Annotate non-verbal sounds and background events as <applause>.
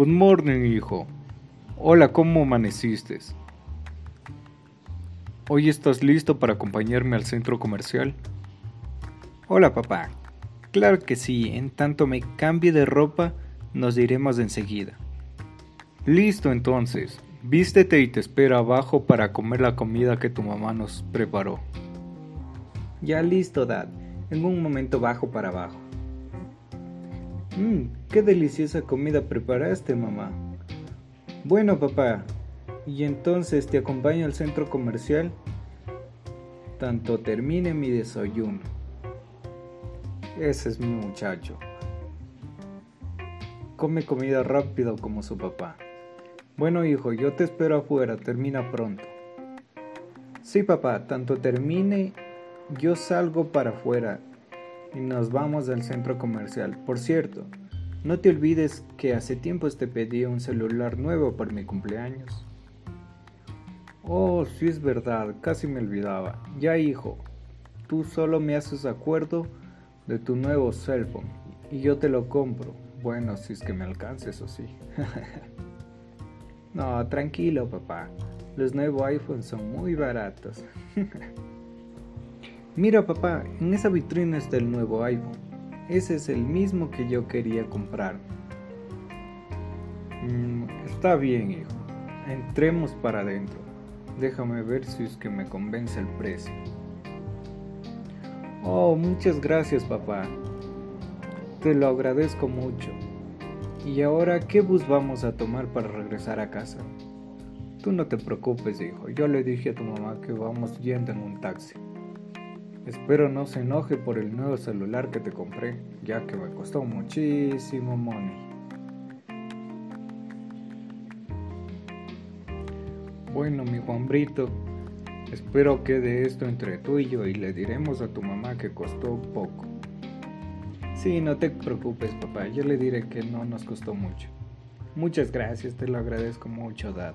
Good morning, hijo. Hola, ¿cómo amaneciste? ¿Hoy estás listo para acompañarme al centro comercial? Hola, papá. Claro que sí, en tanto me cambie de ropa, nos iremos enseguida. Listo entonces, vístete y te espero abajo para comer la comida que tu mamá nos preparó. Ya listo, Dad. En un momento bajo para abajo. Mmm, qué deliciosa comida preparaste, mamá. Bueno, papá, y entonces te acompaño al centro comercial tanto termine mi desayuno. Ese es mi muchacho. Come comida rápido como su papá. Bueno, hijo, yo te espero afuera, termina pronto. Sí, papá, tanto termine, yo salgo para afuera y nos vamos al centro comercial. Por cierto, no te olvides que hace tiempo te pedí un celular nuevo para mi cumpleaños. Oh, sí es verdad, casi me olvidaba. Ya, hijo, tú solo me haces acuerdo de tu nuevo cell phone y yo te lo compro. Bueno, si es que me alcances o sí. <laughs> no, tranquilo, papá. Los nuevos iPhones son muy baratos. <laughs> Mira, papá, en esa vitrina está el nuevo iPhone. Ese es el mismo que yo quería comprar. Mm, está bien, hijo. Entremos para adentro. Déjame ver si es que me convence el precio. Oh, muchas gracias, papá. Te lo agradezco mucho. ¿Y ahora qué bus vamos a tomar para regresar a casa? Tú no te preocupes, hijo. Yo le dije a tu mamá que vamos yendo en un taxi. Espero no se enoje por el nuevo celular que te compré, ya que me costó muchísimo money. Bueno, mi Juan Brito, espero que de esto entre tú y yo y le diremos a tu mamá que costó poco. Sí, no te preocupes, papá, yo le diré que no nos costó mucho. Muchas gracias, te lo agradezco mucho, Dad.